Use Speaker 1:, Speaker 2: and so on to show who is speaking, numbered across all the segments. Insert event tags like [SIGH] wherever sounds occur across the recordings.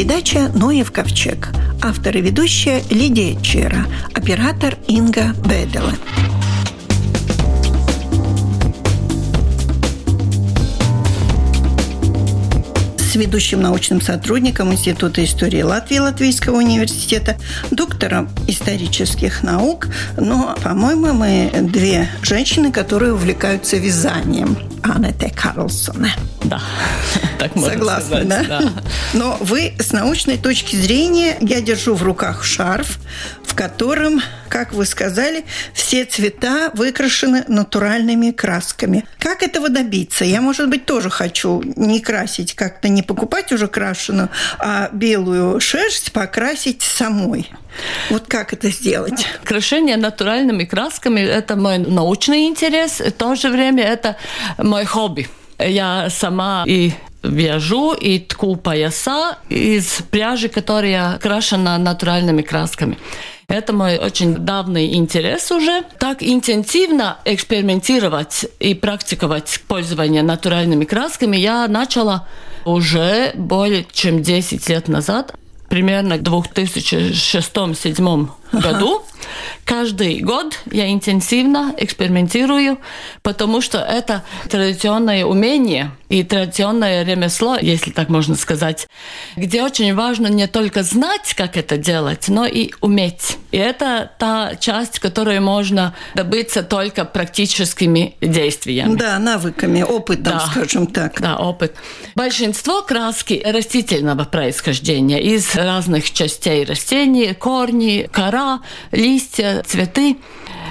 Speaker 1: передача «Ноев ковчег». Автор и ведущая Лидия Чера. Оператор Инга Бедела. с ведущим научным сотрудником Института истории Латвии Латвийского университета, доктором исторических наук. Но, по-моему, мы две женщины, которые увлекаются вязанием. Аннете Карлсона.
Speaker 2: Да, [LAUGHS] так можно
Speaker 1: Согласны,
Speaker 2: сказать,
Speaker 1: да?
Speaker 2: да.
Speaker 1: Но вы с научной точки зрения, я держу в руках шарф, в котором, как вы сказали, все цвета выкрашены натуральными красками. Как этого добиться? Я, может быть, тоже хочу не красить, как-то не покупать уже крашеную, а белую шерсть покрасить самой. Вот как это сделать?
Speaker 2: Крашение натуральными красками – это мой научный интерес, в то же время это мой хобби. Я сама и вяжу и тку пояса из пряжи, которая крашена натуральными красками. Это мой очень давний интерес уже. Так интенсивно экспериментировать и практиковать пользование натуральными красками я начала уже более чем 10 лет назад примерно в 2006-2007 году. Каждый год я интенсивно экспериментирую, потому что это традиционное умение и традиционное ремесло, если так можно сказать, где очень важно не только знать, как это делать, но и уметь. И это та часть, которую можно добиться только практическими действиями.
Speaker 1: Да, навыками, опытом,
Speaker 2: Да.
Speaker 1: скажем так.
Speaker 2: Да, опыт. Большинство краски растительного происхождения из разных частей растений, корни, кора, листья, цветы,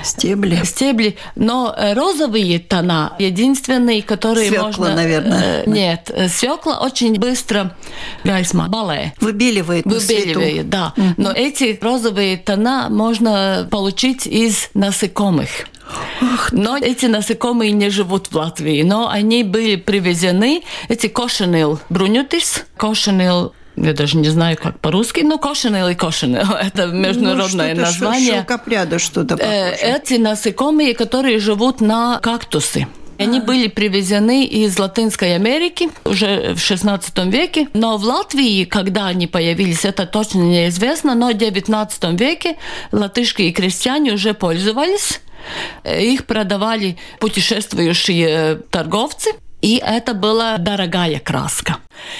Speaker 1: Стебли.
Speaker 2: стебли. Но розовые тона единственные, которые
Speaker 1: Свекла,
Speaker 2: можно...
Speaker 1: наверное.
Speaker 2: э, Нет, э, свекла очень быстро гайсма, бале.
Speaker 1: Выбеливает.
Speaker 2: Выбеливает, да. Но эти розовые тона можно получить из насекомых. Но эти насекомые не живут в Латвии, но они были привезены, эти кошенил брунютис, кошенил я даже не знаю, как по-русски, но кошенил и кошенил. [LAUGHS] Это международное
Speaker 1: ну, что-то
Speaker 2: название.
Speaker 1: Шелкопряда что-то
Speaker 2: Э,
Speaker 1: похожее.
Speaker 2: Эти насекомые, которые живут на кактусы. Они были привезены из Латинской Америки уже в 16 веке. Но в Латвии, когда они появились, это точно неизвестно, но в 19 веке латышские крестьяне уже пользовались. Их продавали путешествующие торговцы. И это была дорогая краска.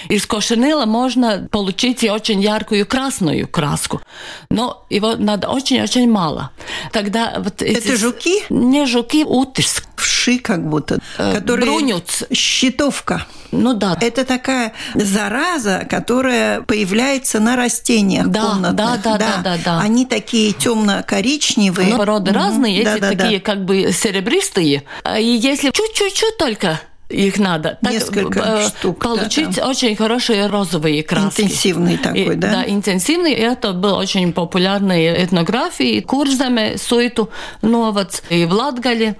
Speaker 2: Из кошенила можно получить и очень яркую красную краску, но его надо очень-очень мало. Тогда вот эти
Speaker 1: Это жуки?
Speaker 2: Не жуки, утис.
Speaker 1: Вши как будто. которые...
Speaker 2: брунюц.
Speaker 1: Щитовка.
Speaker 2: Ну да.
Speaker 1: Это такая зараза, которая появляется на растениях
Speaker 2: Да,
Speaker 1: комнатных.
Speaker 2: да, да, да, да, да.
Speaker 1: Они такие темно-коричневые.
Speaker 2: Но породы
Speaker 1: Мгм.
Speaker 2: разные,
Speaker 1: Да,
Speaker 2: эти
Speaker 1: да, да.
Speaker 2: такие как бы серебристые. А И если чуть-чуть только их надо, так,
Speaker 1: Несколько
Speaker 2: э,
Speaker 1: штук, да,
Speaker 2: получить очень хорошие розовые краски.
Speaker 1: Интенсивный такой,
Speaker 2: И-
Speaker 1: да?
Speaker 2: Да, интенсивный. Это был очень популярный этнографии, Курземе, Суету, Новац и в Латгале.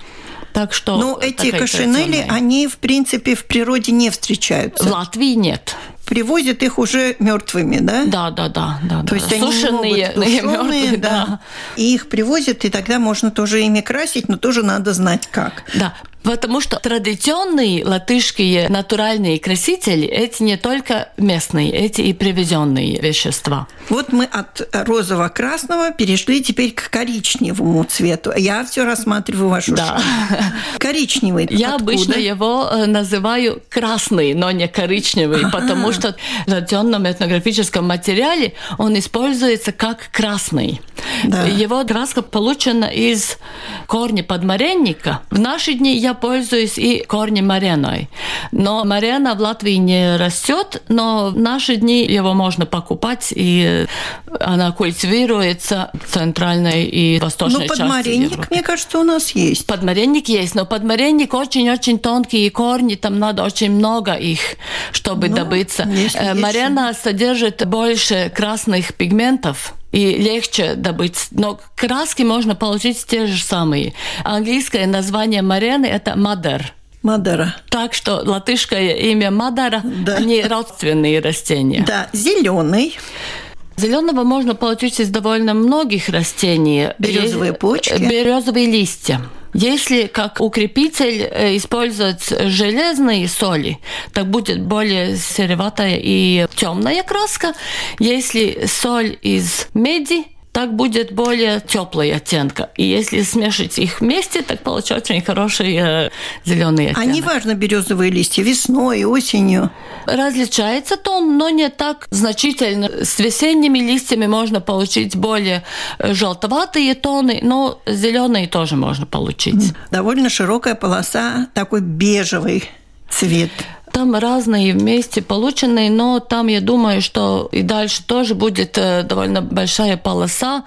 Speaker 2: Так что
Speaker 1: Ну, эти
Speaker 2: традиционная.
Speaker 1: они, в принципе, в природе не встречаются.
Speaker 2: в Латвии нет.
Speaker 1: Привозят их уже мертвыми, да?
Speaker 2: Да, да, да, да.
Speaker 1: То есть они
Speaker 2: сушеные,
Speaker 1: могут [LAUGHS]
Speaker 2: и
Speaker 1: тушеные,
Speaker 2: мёртвые,
Speaker 1: да. И их привозят, и тогда можно тоже ими красить, но тоже надо знать как.
Speaker 2: Да, потому что традиционные латышские натуральные красители, эти не только местные, эти и привезенные вещества.
Speaker 1: Вот мы от розово-красного перешли теперь к коричневому цвету. Я все рассматриваю вашу
Speaker 2: Да.
Speaker 1: шапку. Коричневый.
Speaker 2: Я
Speaker 1: Откуда?
Speaker 2: обычно его э, называю красный, но не коричневый, потому что в традиционном этнографическом материале он используется как красный.
Speaker 1: Да.
Speaker 2: Его краска получена из корня подмаренника. В наши дни я пользуюсь и корнем мареной. Но марена в Латвии не растет, но в наши дни его можно покупать, и она культивируется в центральной и восточной
Speaker 1: Ну,
Speaker 2: части
Speaker 1: подмаренник,
Speaker 2: Европы.
Speaker 1: мне кажется, у нас есть.
Speaker 2: Подмаренник есть, но подмаренник очень-очень тонкие корни, там надо очень много их, чтобы
Speaker 1: Ну,
Speaker 2: добыться. Э, Марена содержит больше красных пигментов, и легче добыть. Но краски можно получить те же самые. Английское название марены – это мадер.
Speaker 1: Мадера.
Speaker 2: Так что латышское имя Мадара,
Speaker 1: Да.
Speaker 2: они родственные растения.
Speaker 1: Да, зеленый.
Speaker 2: Зеленого можно получить из довольно многих растений.
Speaker 1: Березовые
Speaker 2: Есть,
Speaker 1: почки.
Speaker 2: э, Березовые листья. Если как укрепитель э, использовать железные соли, так будет более сероватая и темная краска. Если соль из меди, так будет более теплый оттенка. И если смешать их вместе, так получается очень хороший э, зеленый оттенок.
Speaker 1: А не важно березовые листья весной, осенью.
Speaker 2: Различается тон, но не так значительно. С весенними листьями можно получить более э, желтоватые тоны, но зеленые тоже можно получить.
Speaker 1: Довольно широкая полоса, такой бежевый цвет.
Speaker 2: Там разные вместе полученные, но там я думаю, что и дальше тоже будет э, довольно большая полоса,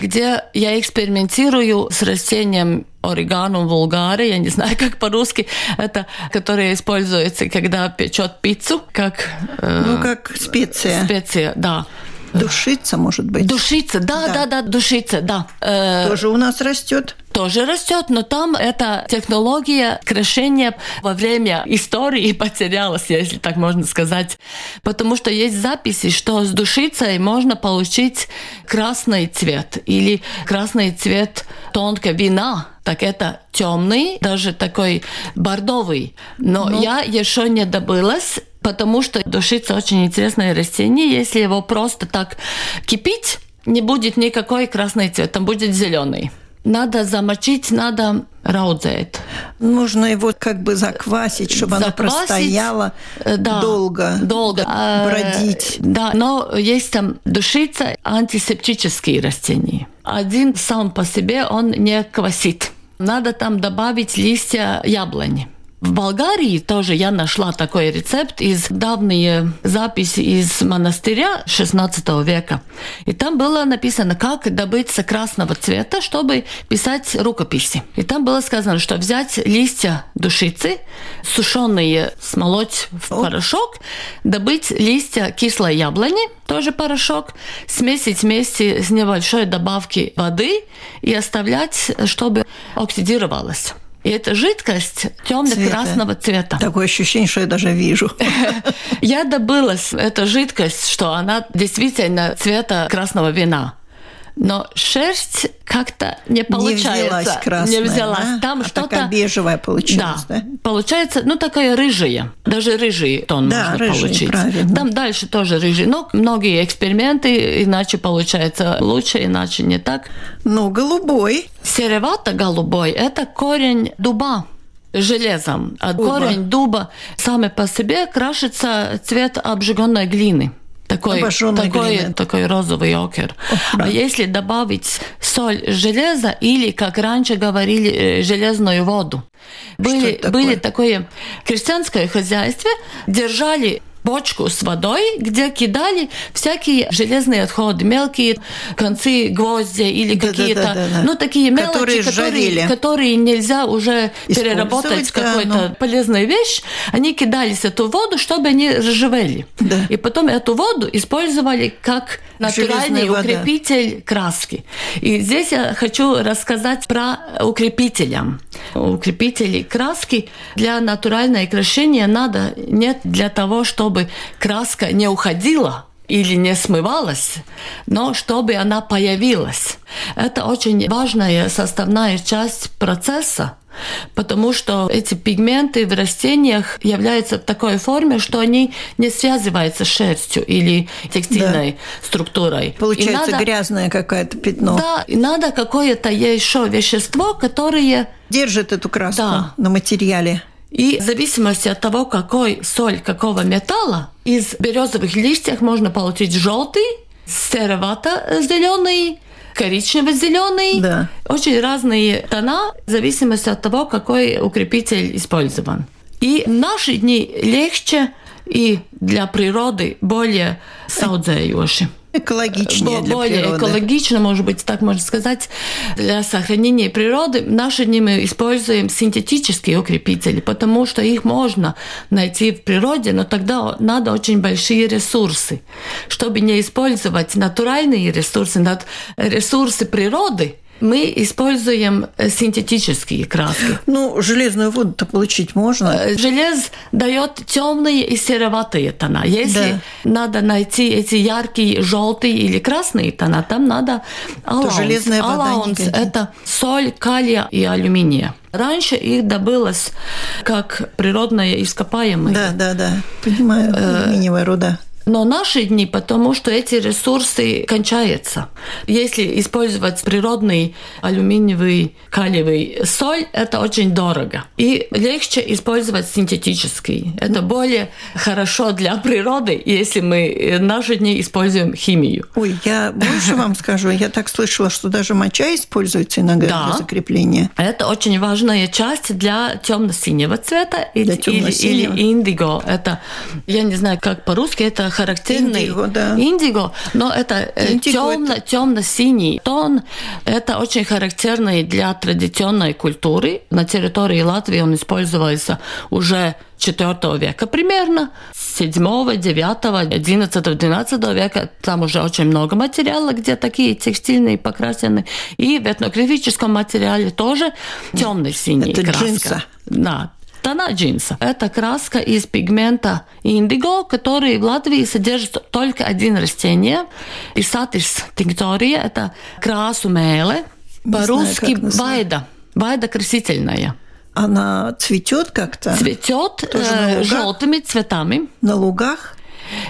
Speaker 2: где я экспериментирую с растением орегано вулгаре, я не знаю, [LAUGHS] как по-русски, это, которое используется, когда печет пиццу, как...
Speaker 1: Э, ну, как специя.
Speaker 2: Специя, да.
Speaker 1: Душица, может быть.
Speaker 2: Душица, да, да, да, да душица, да.
Speaker 1: Э, Тоже у нас растет
Speaker 2: тоже растет, но там эта технология крашения во время истории [LAUGHS] потерялась, если так можно сказать. Потому что есть записи, что с душицей можно получить красный цвет или красный цвет тонкого вина, так это темный, даже такой бордовый. Но, Но... я еще не добылась, потому что душица очень интересное растение. Если его просто так кипить, не будет никакой красный цвет, там будет зеленый. Надо замочить, надо рауdzēt.
Speaker 1: Нужно его как бы заквасить, чтобы заквасить, оно простояло
Speaker 2: э, да,
Speaker 1: долго,
Speaker 2: долго
Speaker 1: а, бродить.
Speaker 2: Да, но есть там душица, антисептические растения. Один сам по себе он не квасит. Надо там добавить листья яблони. В Болгарии тоже я нашла такой рецепт из давние записи из монастыря 16 века. И там было написано, как добыться красного цвета, чтобы писать рукописи. И там было сказано, что взять листья душицы, сушеные, смолоть в порошок, добыть листья кислой яблони, тоже порошок, смесить вместе с небольшой добавки воды и оставлять, чтобы оксидировалось. И эта жидкость темно-красного цвета.
Speaker 1: Такое ощущение, что я даже вижу. [LAUGHS]
Speaker 2: Я добылась эту жидкость, что она действительно цвета красного вина но шерсть как-то не получается.
Speaker 1: Не взялась красная,
Speaker 2: Не взялась.
Speaker 1: Да?
Speaker 2: Там
Speaker 1: а
Speaker 2: что-то...
Speaker 1: такая бежевая получилась, да?
Speaker 2: да? Получается, ну, такая рыжая. Даже рыжий тон
Speaker 1: да,
Speaker 2: можно
Speaker 1: рыжий,
Speaker 2: получить.
Speaker 1: Правильно.
Speaker 2: Там дальше тоже рыжий. Но многие эксперименты, иначе получается лучше, иначе не так.
Speaker 1: Ну, голубой.
Speaker 2: Серовато-голубой – это корень дуба железом. А дуба. корень дуба сами по себе крашится цвет обжигенной глины такой, такой, такой розовый окер. да. А если добавить соль железа или, как раньше говорили, э, железную воду. Были, такое? были такое крестьянское хозяйство, держали бочку с водой, где кидали всякие железные отходы, мелкие концы гвоздя или да, какие-то, да, да, да, ну, такие мелочи, которые, которые, которые нельзя уже переработать в какую-то да, но... полезную вещь, они кидались эту воду, чтобы они ржавели. Да. И потом эту воду использовали как натуральный укрепитель краски. И здесь я хочу рассказать про укрепителя. Укрепители краски для натурального крашения надо нет для того, чтобы краска не уходила или не смывалась, но чтобы она появилась. Это очень важная составная часть процесса, потому что эти пигменты в растениях являются в такой форме, что они не связываются с шерстью или текстильной да. структурой.
Speaker 1: Получается надо, грязное какое-то пятно.
Speaker 2: Да, и надо какое-то еще вещество, которое...
Speaker 1: Держит эту краску да. на материале.
Speaker 2: И в зависимости от того, какой соль какого металла, из березовых листьев можно получить желтый, серовато-зеленый, коричнево-зеленый. Да. Очень разные тона в зависимости от того, какой укрепитель использован. И в наши дни легче и для природы более саудзеющие.
Speaker 1: Экологичнее для
Speaker 2: более
Speaker 1: природы.
Speaker 2: экологично, может быть, так можно сказать, для сохранения природы. В наши дни мы используем синтетические укрепители, потому что их можно найти в природе, но тогда надо очень большие ресурсы. Чтобы не использовать натуральные ресурсы, ресурсы природы, Мы используем э, синтетические краски.
Speaker 1: Ну, железную воду-то получить можно.
Speaker 2: Э, желез дает темные и сероватые тона. Если да. надо найти эти яркие желтые или красные тона, там надо
Speaker 1: алаунс. То железная вода
Speaker 2: алаунс – это соль, калия и алюминия. Раньше их добылось как природное ископаемое.
Speaker 1: Да, да, да. Понимаю, э, алюминиевая руда.
Speaker 2: Но наши дни, потому что эти ресурсы кончаются. Если использовать природный алюминиевый калиевый соль, это очень дорого. И легче использовать синтетический. Это более хорошо для природы, если мы наши дни используем химию.
Speaker 1: Ой, я больше вам скажу. Я так слышала, что даже моча используется иногда да. для закрепления.
Speaker 2: Это очень важная часть для темно-синего цвета для или, или индиго. Это, я не знаю, как по-русски, это характерный
Speaker 1: индиго, да.
Speaker 2: индиго но это э, темно, это... темно-синий тон. Это очень характерный для традиционной культуры. На территории Латвии он использовался уже 4 века примерно, 7, 9, 11, 12 века. Там уже очень много материала, где такие текстильные покрашены. И в этнографическом материале тоже темный синий
Speaker 1: Это
Speaker 2: краска.
Speaker 1: Джинса.
Speaker 2: Да, тона джинса. Это краска из пигмента индиго, который в Латвии содержит только один растение. Исатис тинктория – это красу меле. По-русски вайда. Вайда красительная.
Speaker 1: Она цветет как-то?
Speaker 2: Цветет э, желтыми цветами.
Speaker 1: На лугах?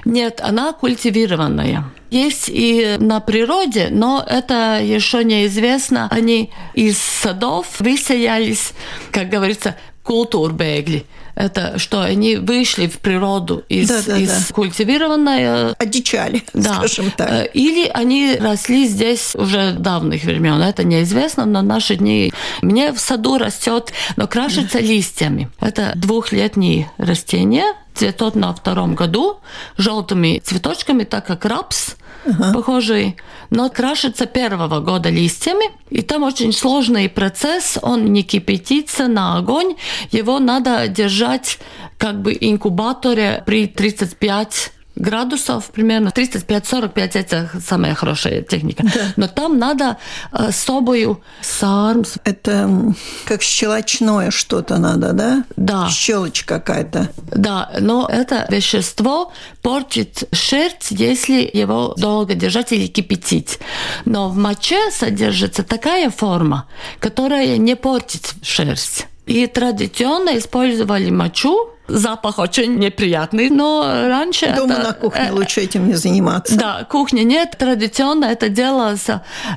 Speaker 2: Нет, она культивированная. Есть и на природе, но это еще неизвестно. Они из садов выселялись, как говорится, культурбегли. Это что они вышли в природу из, да, да, из да. культивированной...
Speaker 1: Одичали, да. скажем так. Э,
Speaker 2: или они росли здесь уже давних времен. Это неизвестно, но наши дни... Мне в саду растет, но крашится листьями. Это двухлетние растения, цветут на втором году желтыми цветочками, так как рапс ага. похожий, но крашится первого года листьями. И там очень сложный процесс, он не кипятится на огонь, его надо держать как бы инкубаторе при 35 градусов примерно 35-45 это самая хорошая техника. Да. Но там надо э, собою сармс.
Speaker 1: Это как щелочное что-то надо, да?
Speaker 2: Да.
Speaker 1: Щелочь какая-то.
Speaker 2: Да, но это вещество портит шерсть, если его долго держать или кипятить. Но в моче содержится такая форма, которая не портит шерсть. И традиционно использовали мочу запах очень неприятный, но раньше
Speaker 1: Дома это, на кухне э, лучше этим не заниматься.
Speaker 2: Да, кухни нет. Традиционно это делалось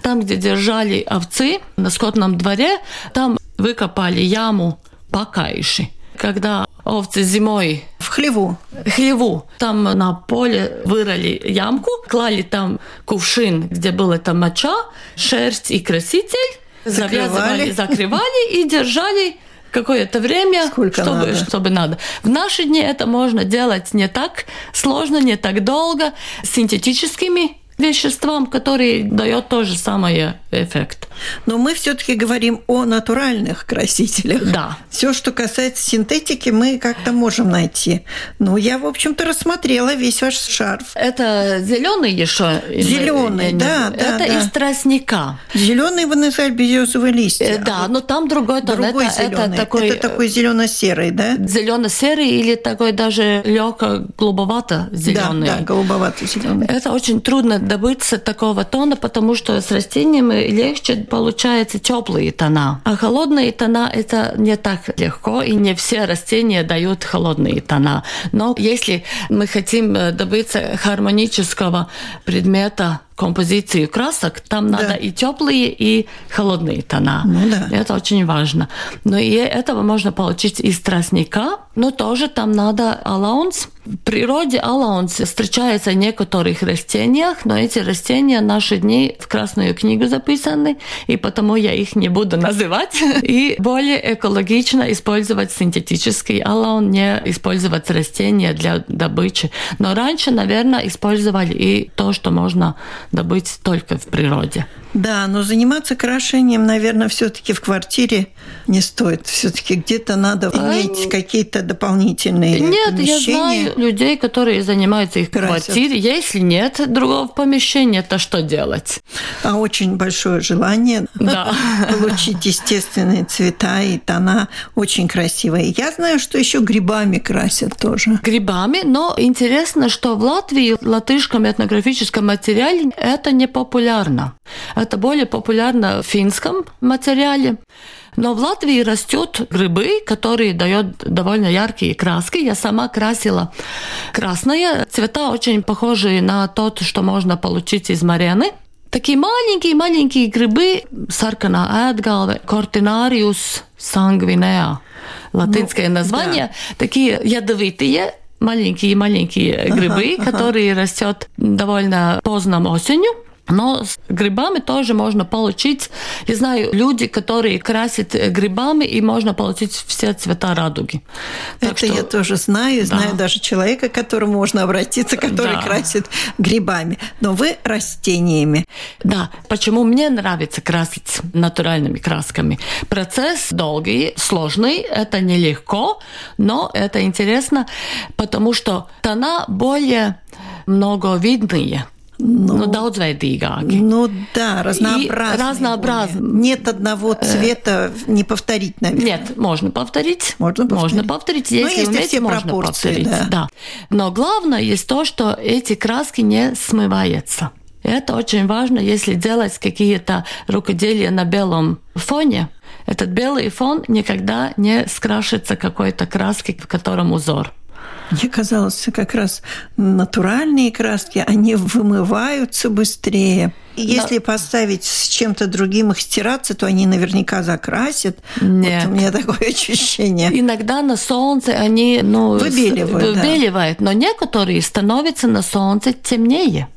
Speaker 2: там, где держали овцы на скотном дворе. Там выкопали яму покаиши. Когда овцы зимой
Speaker 1: в хлеву.
Speaker 2: Хлеву. Там на поле вырыли ямку, клали там кувшин, где была эта моча, шерсть и краситель, завязывали, закрывали и держали какое-то время,
Speaker 1: Сколько
Speaker 2: чтобы,
Speaker 1: надо.
Speaker 2: чтобы надо. В наши дни это можно делать не так сложно, не так долго, синтетическими веществам, которые дает тот же самый эффект.
Speaker 1: Но мы все-таки говорим о натуральных красителях.
Speaker 2: Да.
Speaker 1: Все, что касается синтетики, мы как-то можем найти. Ну, я, в общем-то, рассмотрела весь ваш шарф.
Speaker 2: Это зеленый еще.
Speaker 1: Зеленый, да, да.
Speaker 2: Это
Speaker 1: да.
Speaker 2: из тростника.
Speaker 1: Зеленый вы назвали березовые листья.
Speaker 2: Э, да, а но там другой тон.
Speaker 1: Другой
Speaker 2: это,
Speaker 1: зеленый.
Speaker 2: Это такой,
Speaker 1: это такой зелено-серый, да?
Speaker 2: Зелено-серый или такой даже легко голубовато зеленый.
Speaker 1: Да, да, голубовато зеленый.
Speaker 2: Это очень трудно добыться такого тона, потому что с растениями легче получается теплые тона. А холодные тона это не так легко, и не все растения дают холодные тона. Но если мы хотим добиться гармонического предмета композицию красок, там да. надо и теплые, и холодные тона.
Speaker 1: Ну, да.
Speaker 2: Это очень важно. Но и этого можно получить из тростника, но тоже там надо алаунс. В природе алаунс встречается в некоторых растениях, но эти растения наши дни в Красную книгу записаны, и потому я их не буду называть. [LAUGHS] И более экологично использовать синтетический алаун, не использовать растения для добычи. Но раньше, наверное, использовали и то, что можно добыть только в природе.
Speaker 1: Да, но заниматься крашением, наверное, все-таки в квартире не стоит. Все-таки где-то надо а... иметь какие-то дополнительные
Speaker 2: Нет,
Speaker 1: помещения.
Speaker 2: я знаю людей, которые занимаются их в квартире. Если нет другого помещения, то что делать?
Speaker 1: А очень большое желание да. [LAUGHS] получить естественные цвета и тона очень красивые. Я знаю, что еще грибами красят тоже.
Speaker 2: Грибами, но интересно, что в Латвии латышском этнографическом материале это не популярно. Это более популярно в финском материале. Но в Латвии растут грибы, которые дают довольно яркие краски. Я сама красила красные. Цвета очень похожие на тот, что можно получить из марены. Такие маленькие-маленькие грибы, саркана эдгалве, кортинариус сангвинеа, латинское ну, название, да. такие ядовитые, маленькие-маленькие грибы, которые растет довольно поздно осенью. Но с грибами тоже можно получить, я знаю, люди, которые красят грибами, и можно получить все цвета радуги.
Speaker 1: Так Это что... я тоже знаю, да. знаю даже человека, к которому можно обратиться, который да. красит грибами. Но вы растениями.
Speaker 2: Да, почему мне нравится красить натуральными красками? Процесс долгий, сложный, это нелегко, но это интересно, потому что тона более многовидные. Ну, ну daudzveidīgāki.
Speaker 1: Ну да, разнообразные.
Speaker 2: разнообразные.
Speaker 1: Нет одного э, цвета, не повторить, наверное.
Speaker 2: Нет, можно повторить.
Speaker 1: Можно повторить.
Speaker 2: Можно повторить, если,
Speaker 1: если
Speaker 2: уметь,
Speaker 1: все
Speaker 2: можно
Speaker 1: пропорции,
Speaker 2: повторить.
Speaker 1: Да.
Speaker 2: да. Но главное есть то, что эти краски не смываются. Это очень важно, если делать какие-то рукоделия на белом фоне. Этот белый фон никогда не скрашится какой-то краской, в котором узор.
Speaker 1: Мне казалось, как раз натуральные краски, они вымываются быстрее. Если да. поставить с чем-то другим их стираться, то они наверняка закрасят. Нет. Вот у меня такое ощущение.
Speaker 2: Иногда на солнце они ну,
Speaker 1: выбеливают,
Speaker 2: выбеливают да. но некоторые становятся на солнце темнее.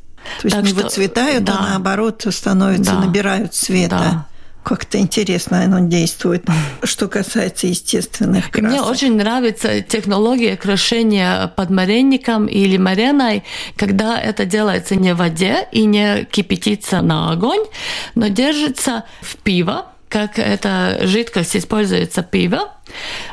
Speaker 1: То есть так не что, выцветают, а да. а наоборот становятся, да. набирают цвета. Да. Как-то интересно оно действует, что касается естественных красок.
Speaker 2: Мне очень нравится технология крашения под моренником или мареной, когда это делается не в воде и не кипятится на огонь, но держится в пиво, как эта жидкость используется пиво,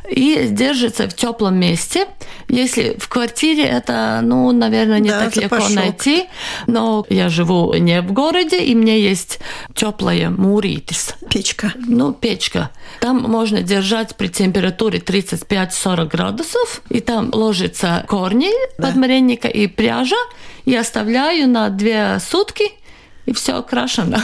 Speaker 2: и держится в теплом месте. Если в квартире это, ну, наверное, не да, так легко пошок. найти, но я живу не в городе, и мне есть теплая муритис.
Speaker 1: Печка.
Speaker 2: Ну, печка. Там можно держать при температуре 35-40 градусов, и там ложится корни да. подмаренника и пряжа, и оставляю на две сутки – и все окрашено.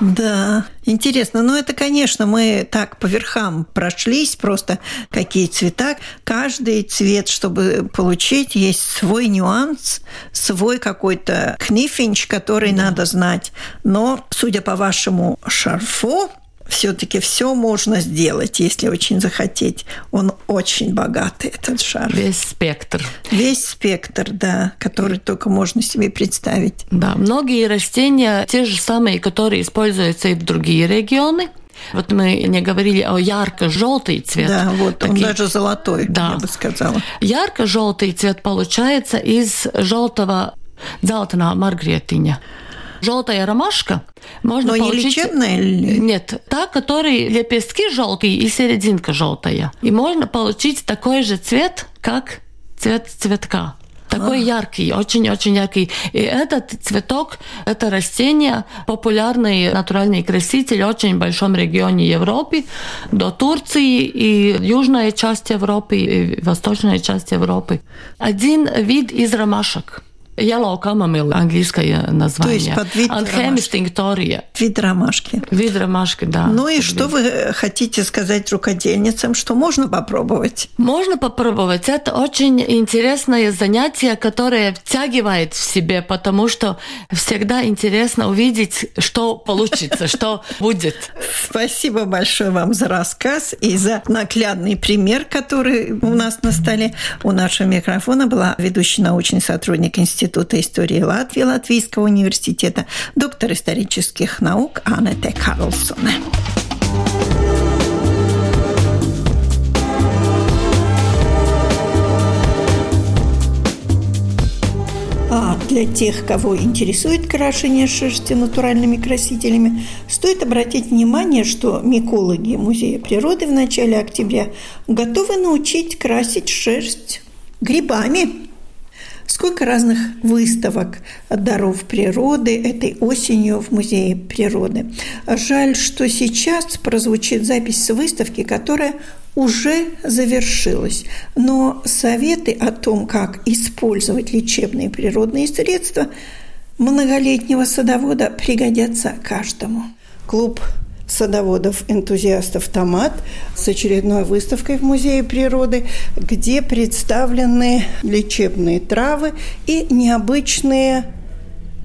Speaker 1: Да, интересно. Ну, это, конечно, мы так по верхам прошлись, просто какие цвета. Каждый цвет, чтобы получить, есть свой нюанс, свой какой-то книфинч, который да. надо знать. Но, судя по вашему шарфу, все-таки все можно сделать, если очень захотеть. Он очень богатый, этот шар.
Speaker 2: Весь спектр.
Speaker 1: Весь спектр, да, который только можно себе представить.
Speaker 2: Да, многие растения, те же самые, которые используются и в другие регионы, вот мы не говорили о ярко-желтый цвет.
Speaker 1: Да, вот Такие... он даже золотой, да. я бы сказала.
Speaker 2: Ярко-желтый цвет получается из желтого золотого маргретиня. Желтая ромашка можно
Speaker 1: Но
Speaker 2: получить...
Speaker 1: не лечебная?
Speaker 2: Нет, та, которой лепестки желтые и серединка желтая. И можно получить такой же цвет, как цвет цветка. Такой а. яркий, очень-очень яркий. И этот цветок, это растение, популярный натуральный краситель в очень большом регионе Европы, до Турции и южная часть Европы, и восточная часть Европы. Один вид из ромашек – Yellow Chamomile, английское название.
Speaker 1: То есть под вид
Speaker 2: Анхемистинктория.
Speaker 1: Вид ромашки.
Speaker 2: Вид ромашки, да.
Speaker 1: Ну и что вид. вы хотите сказать рукодельницам, что можно попробовать?
Speaker 2: Можно попробовать. Это очень интересное занятие, которое втягивает в себе, потому что всегда интересно увидеть, что получится, что [LAUGHS] будет.
Speaker 1: Спасибо большое вам за рассказ и за наглядный пример, который у нас на столе. У нашего микрофона была ведущий научный сотрудник Института Института истории Латвии Латвийского университета, доктор исторических наук Аннете Карлсоне. А для тех, кого интересует крашение шерсти натуральными красителями, стоит обратить внимание, что микологи Музея природы в начале октября готовы научить красить шерсть грибами. Сколько разных выставок даров природы этой осенью в Музее природы. Жаль, что сейчас прозвучит запись с выставки, которая уже завершилась. Но советы о том, как использовать лечебные природные средства многолетнего садовода пригодятся каждому. Клуб садоводов-энтузиастов «Томат» с очередной выставкой в Музее природы, где представлены лечебные травы и необычные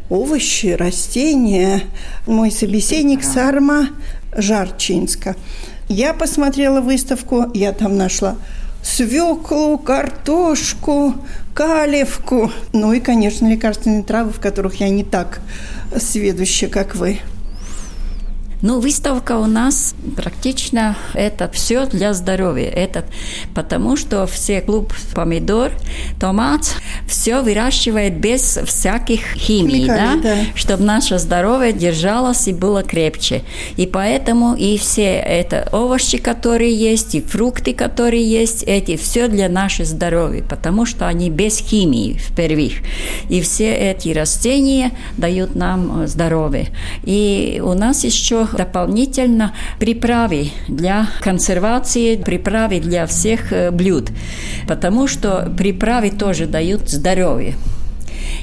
Speaker 1: овощи, растения. Мой собеседник Сарма Жарчинска. Я посмотрела выставку, я там нашла свеклу, картошку, калевку, ну и, конечно, лекарственные травы, в которых я не так сведуща, как вы.
Speaker 3: Ну, выставка у нас практично это все для здоровья. Это потому, что все клуб помидор, томат, все выращивает без всяких химий, да? да, чтобы наше здоровье держалось и было крепче. И поэтому и все это овощи, которые есть, и фрукты, которые есть, эти все для нашего здоровья, потому что они без химии в первых. И все эти растения дают нам здоровье. И у нас еще дополнительно приправы для консервации, приправы для всех э, блюд, потому что приправы тоже дают здоровье.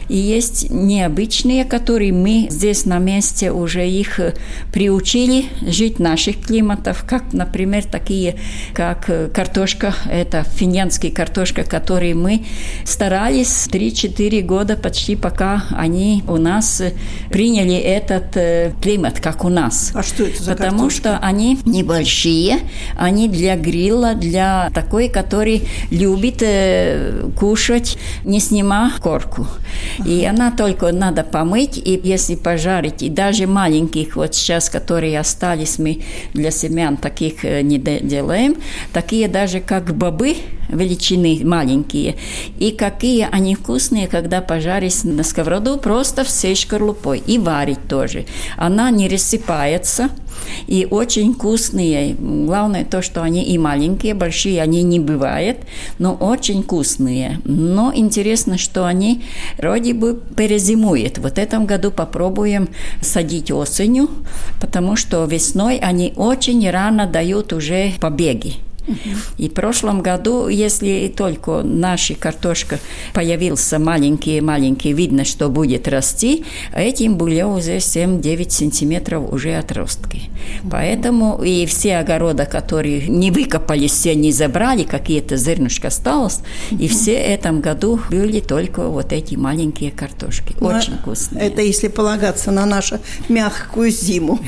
Speaker 3: И есть необычные, которые мы здесь на месте уже их э, приучили жить наших климатов, как, например, такие, как э, картошка, это финляндский картошка, который мы старались 3-4 года почти, пока они у нас э, приняли этот климат, как у нас.
Speaker 1: А что это за
Speaker 3: Потому
Speaker 1: картошка?
Speaker 3: что они небольшие, они для грилла, для такой, который любит кушать, не снимая корку. И она только надо помыть, и если пожарить, и даже маленьких, вот сейчас, которые остались, мы для семян таких э, не делаем, такие даже как бобы, величины маленькие, и какие они вкусные, когда пожарить на сковороду просто всей шкарлупой, и варить тоже. Она не рассыпается, и очень вкусные. Главное то, что они и маленькие, большие они не бывают, но очень вкусные. Но интересно, что они вроде бы перезимуют. Вот в этом году попробуем садить осенью, потому что весной они очень рано дают уже побеги. И в прошлом году, если только наша картошка появился маленький-маленький, видно, что будет расти, этим были уже 7-9 сантиметров уже отростки. Поэтому и все огороды, которые не выкопались, все не забрали, какие-то зернышки осталось, и все этом году были только вот эти маленькие картошки. Ну, Очень вкусные.
Speaker 1: Это если полагаться на нашу мягкую зиму.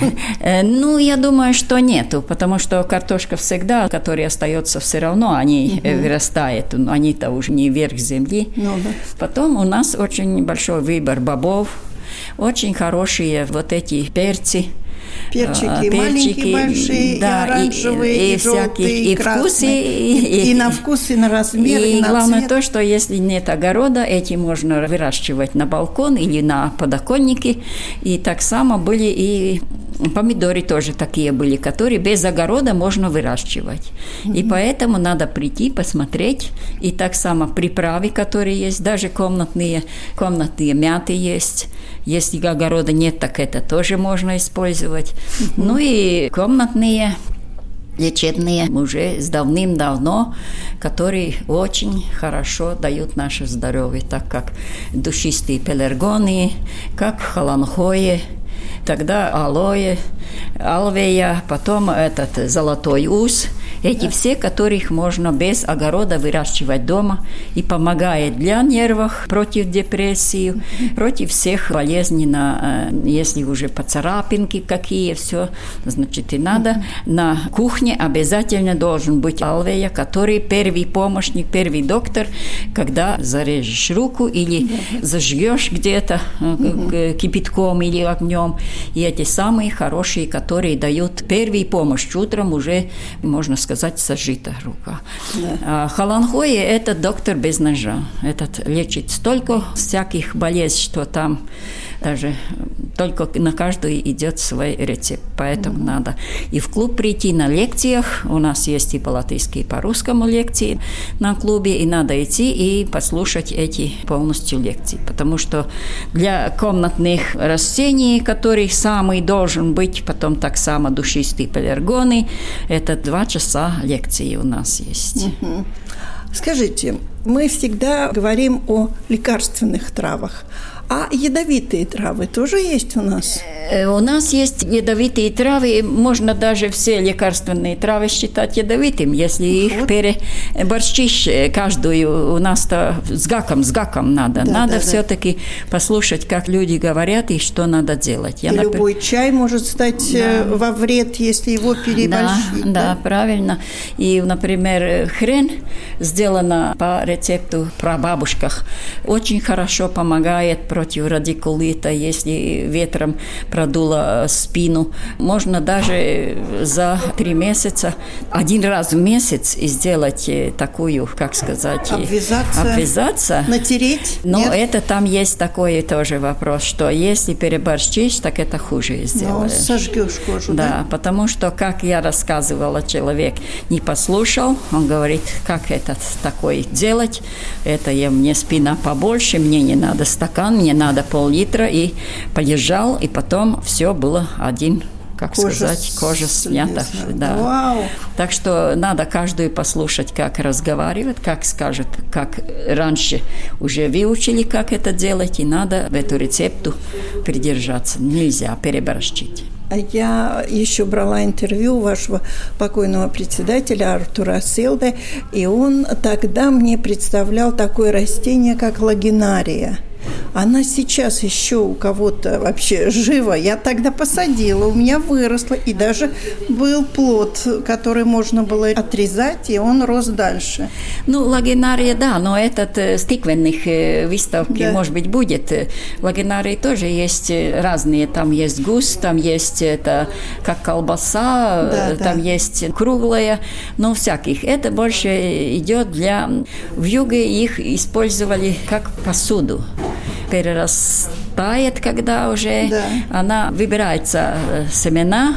Speaker 3: Э, ну, я думаю, что нету, потому что картошка всегда, которая остается все равно, они угу. вырастают, они-то уже не вверх земли. Ну, да. Потом у нас очень большой выбор бобов, очень хорошие вот эти перцы,
Speaker 1: Перчики, а, перчики маленькие, большие, да, и оранжевые, и, и, и всяких, и,
Speaker 3: и вкусы, и,
Speaker 1: и, и на вкус, и на размер,
Speaker 3: и,
Speaker 1: и на
Speaker 3: главное
Speaker 1: цвет.
Speaker 3: то, что если нет огорода, эти можно выращивать на балкон или на подоконнике. И так само были и помидоры тоже такие были, которые без огорода можно выращивать. Mm-hmm. И поэтому надо прийти, посмотреть. И так само приправы, которые есть, даже комнатные, комнатные мяты есть. Если огорода нет, так это тоже можно использовать. Mm-hmm. Ну и комнатные лечебные уже с давным-давно, которые очень хорошо дают наше здоровье, так как душистые пелергоны, как холанхои, тогда алоэ, алвея, потом этот золотой ус. Эти да. все, которых можно без огорода выращивать дома и помогает для нервов, против депрессии, против всех болезней, на, э, если уже поцарапинки какие, все, значит, и надо. На кухне обязательно должен быть алвея, который первый помощник, первый доктор, когда зарежешь руку или зажгешь где-то э, кипятком или огнем, и эти самые хорошие, которые дают первую помощь утром уже, можно сказать, сказать, сожита рука. Да. А Халанхои – это доктор без ножа. Этот лечит столько всяких болезней, что там даже только на каждую идет свой рецепт. Поэтому mm-hmm. надо и в клуб прийти на лекциях. У нас есть и по-латышски, и по-русскому лекции на клубе. И надо идти и послушать эти полностью лекции. Потому что для комнатных растений, который самый должен быть, потом так само душистые пелергоны, это два часа лекции у нас есть. Mm-hmm.
Speaker 1: Скажите, мы всегда говорим о лекарственных травах. А ядовитые травы тоже есть у нас?
Speaker 3: Э, у нас есть ядовитые травы, можно даже все лекарственные травы считать ядовитым, если их вот. переборщишь э, каждую, у нас-то с гаком, с гаком надо. Да, надо да, все-таки да. послушать, как люди говорят и что надо делать.
Speaker 1: Я, и например... любой чай может стать э, да. во вред, если его переборщить.
Speaker 3: Да, да, да, правильно. И, например, хрен сделана по рецепту про бабушках. Очень хорошо помогает против радикулита, если ветром продуло спину. Можно даже за три месяца, один раз в месяц сделать такую, как сказать...
Speaker 1: Обвязаться?
Speaker 3: Обвязаться.
Speaker 1: Натереть?
Speaker 3: Но Нет? это там есть такой тоже вопрос, что если переборщишь, так это хуже ну, сделаешь.
Speaker 1: Ну, сожгешь кожу,
Speaker 3: да? Да, потому что, как я рассказывала, человек не послушал, он говорит, как это такое делать, это я, мне спина побольше, мне не надо стакан, мне надо пол-литра, и подержал, и потом все было один как кожа сказать, кожа снята. Да.
Speaker 1: Вау.
Speaker 3: Так что надо каждую послушать, как разговаривать, как скажет, как раньше уже выучили, как это делать, и надо эту рецепту придержаться. Нельзя переборщить.
Speaker 1: А я еще брала интервью вашего покойного председателя Артура Селда, и он тогда мне представлял такое растение, как лагинария – она сейчас еще у кого-то вообще жива. Я тогда посадила, у меня выросла, и даже был плод, который можно было отрезать, и он рос дальше.
Speaker 3: Ну, лагинария, да, но этот э, стиквенных э, выставки, да. может быть, будет. Лагинарии тоже есть э, разные. Там есть гус, там есть это как колбаса, да, там да. есть круглая, но всяких. Это больше идет для... В юге их использовали как посуду перерастает, когда уже да. она выбирается э, семена,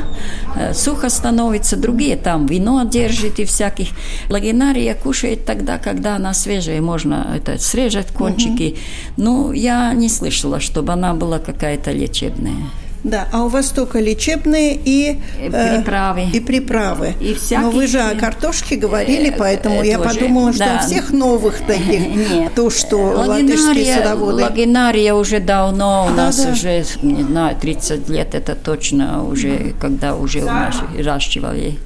Speaker 3: э, сухо становится, другие там вино держит и всяких. Лагинария кушает тогда, когда она свежая, можно это срезать кончики. Угу. Ну, я не слышала, чтобы она была какая-то лечебная.
Speaker 1: Да, а у вас только лечебные и
Speaker 3: э, приправы.
Speaker 1: И приправы.
Speaker 3: И всякие...
Speaker 1: Но вы же о картошке говорили, поэтому э, я тоже, подумала, что да. всех новых таких, [LAUGHS] Нет. то, что латышские садоводы.
Speaker 3: Лагинария уже давно, у да, нас да. уже, не знаю, 30 лет, это точно уже, когда уже у нас выращивали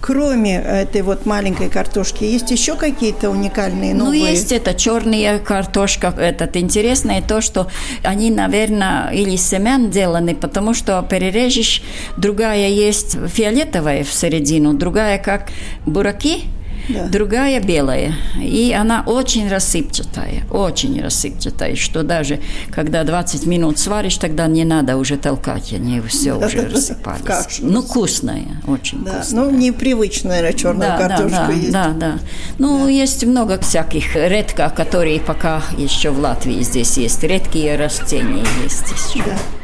Speaker 1: кроме этой вот маленькой картошки, есть еще какие-то уникальные ну, новые?
Speaker 3: Ну, есть это черная картошка. Этот интересное то, что они, наверное, или семян деланы, потому что перережешь, другая есть фиолетовая в середину, другая как бураки, да. другая белая. И она очень рассыпчатая, очень рассыпчатая, что даже когда 20 минут сваришь, тогда не надо уже толкать, они все да, уже да, рассыпались. Кашу. Ну, вкусная, очень
Speaker 1: да.
Speaker 3: вкусная.
Speaker 1: Ну, непривычная, наверное, черная да, картошка
Speaker 3: да,
Speaker 1: есть.
Speaker 3: Да, да. Ну, да. есть много всяких редко, которые пока еще в Латвии здесь есть. Редкие растения есть еще. Да.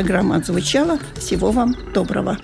Speaker 1: Программа отзвучала. Всего вам доброго.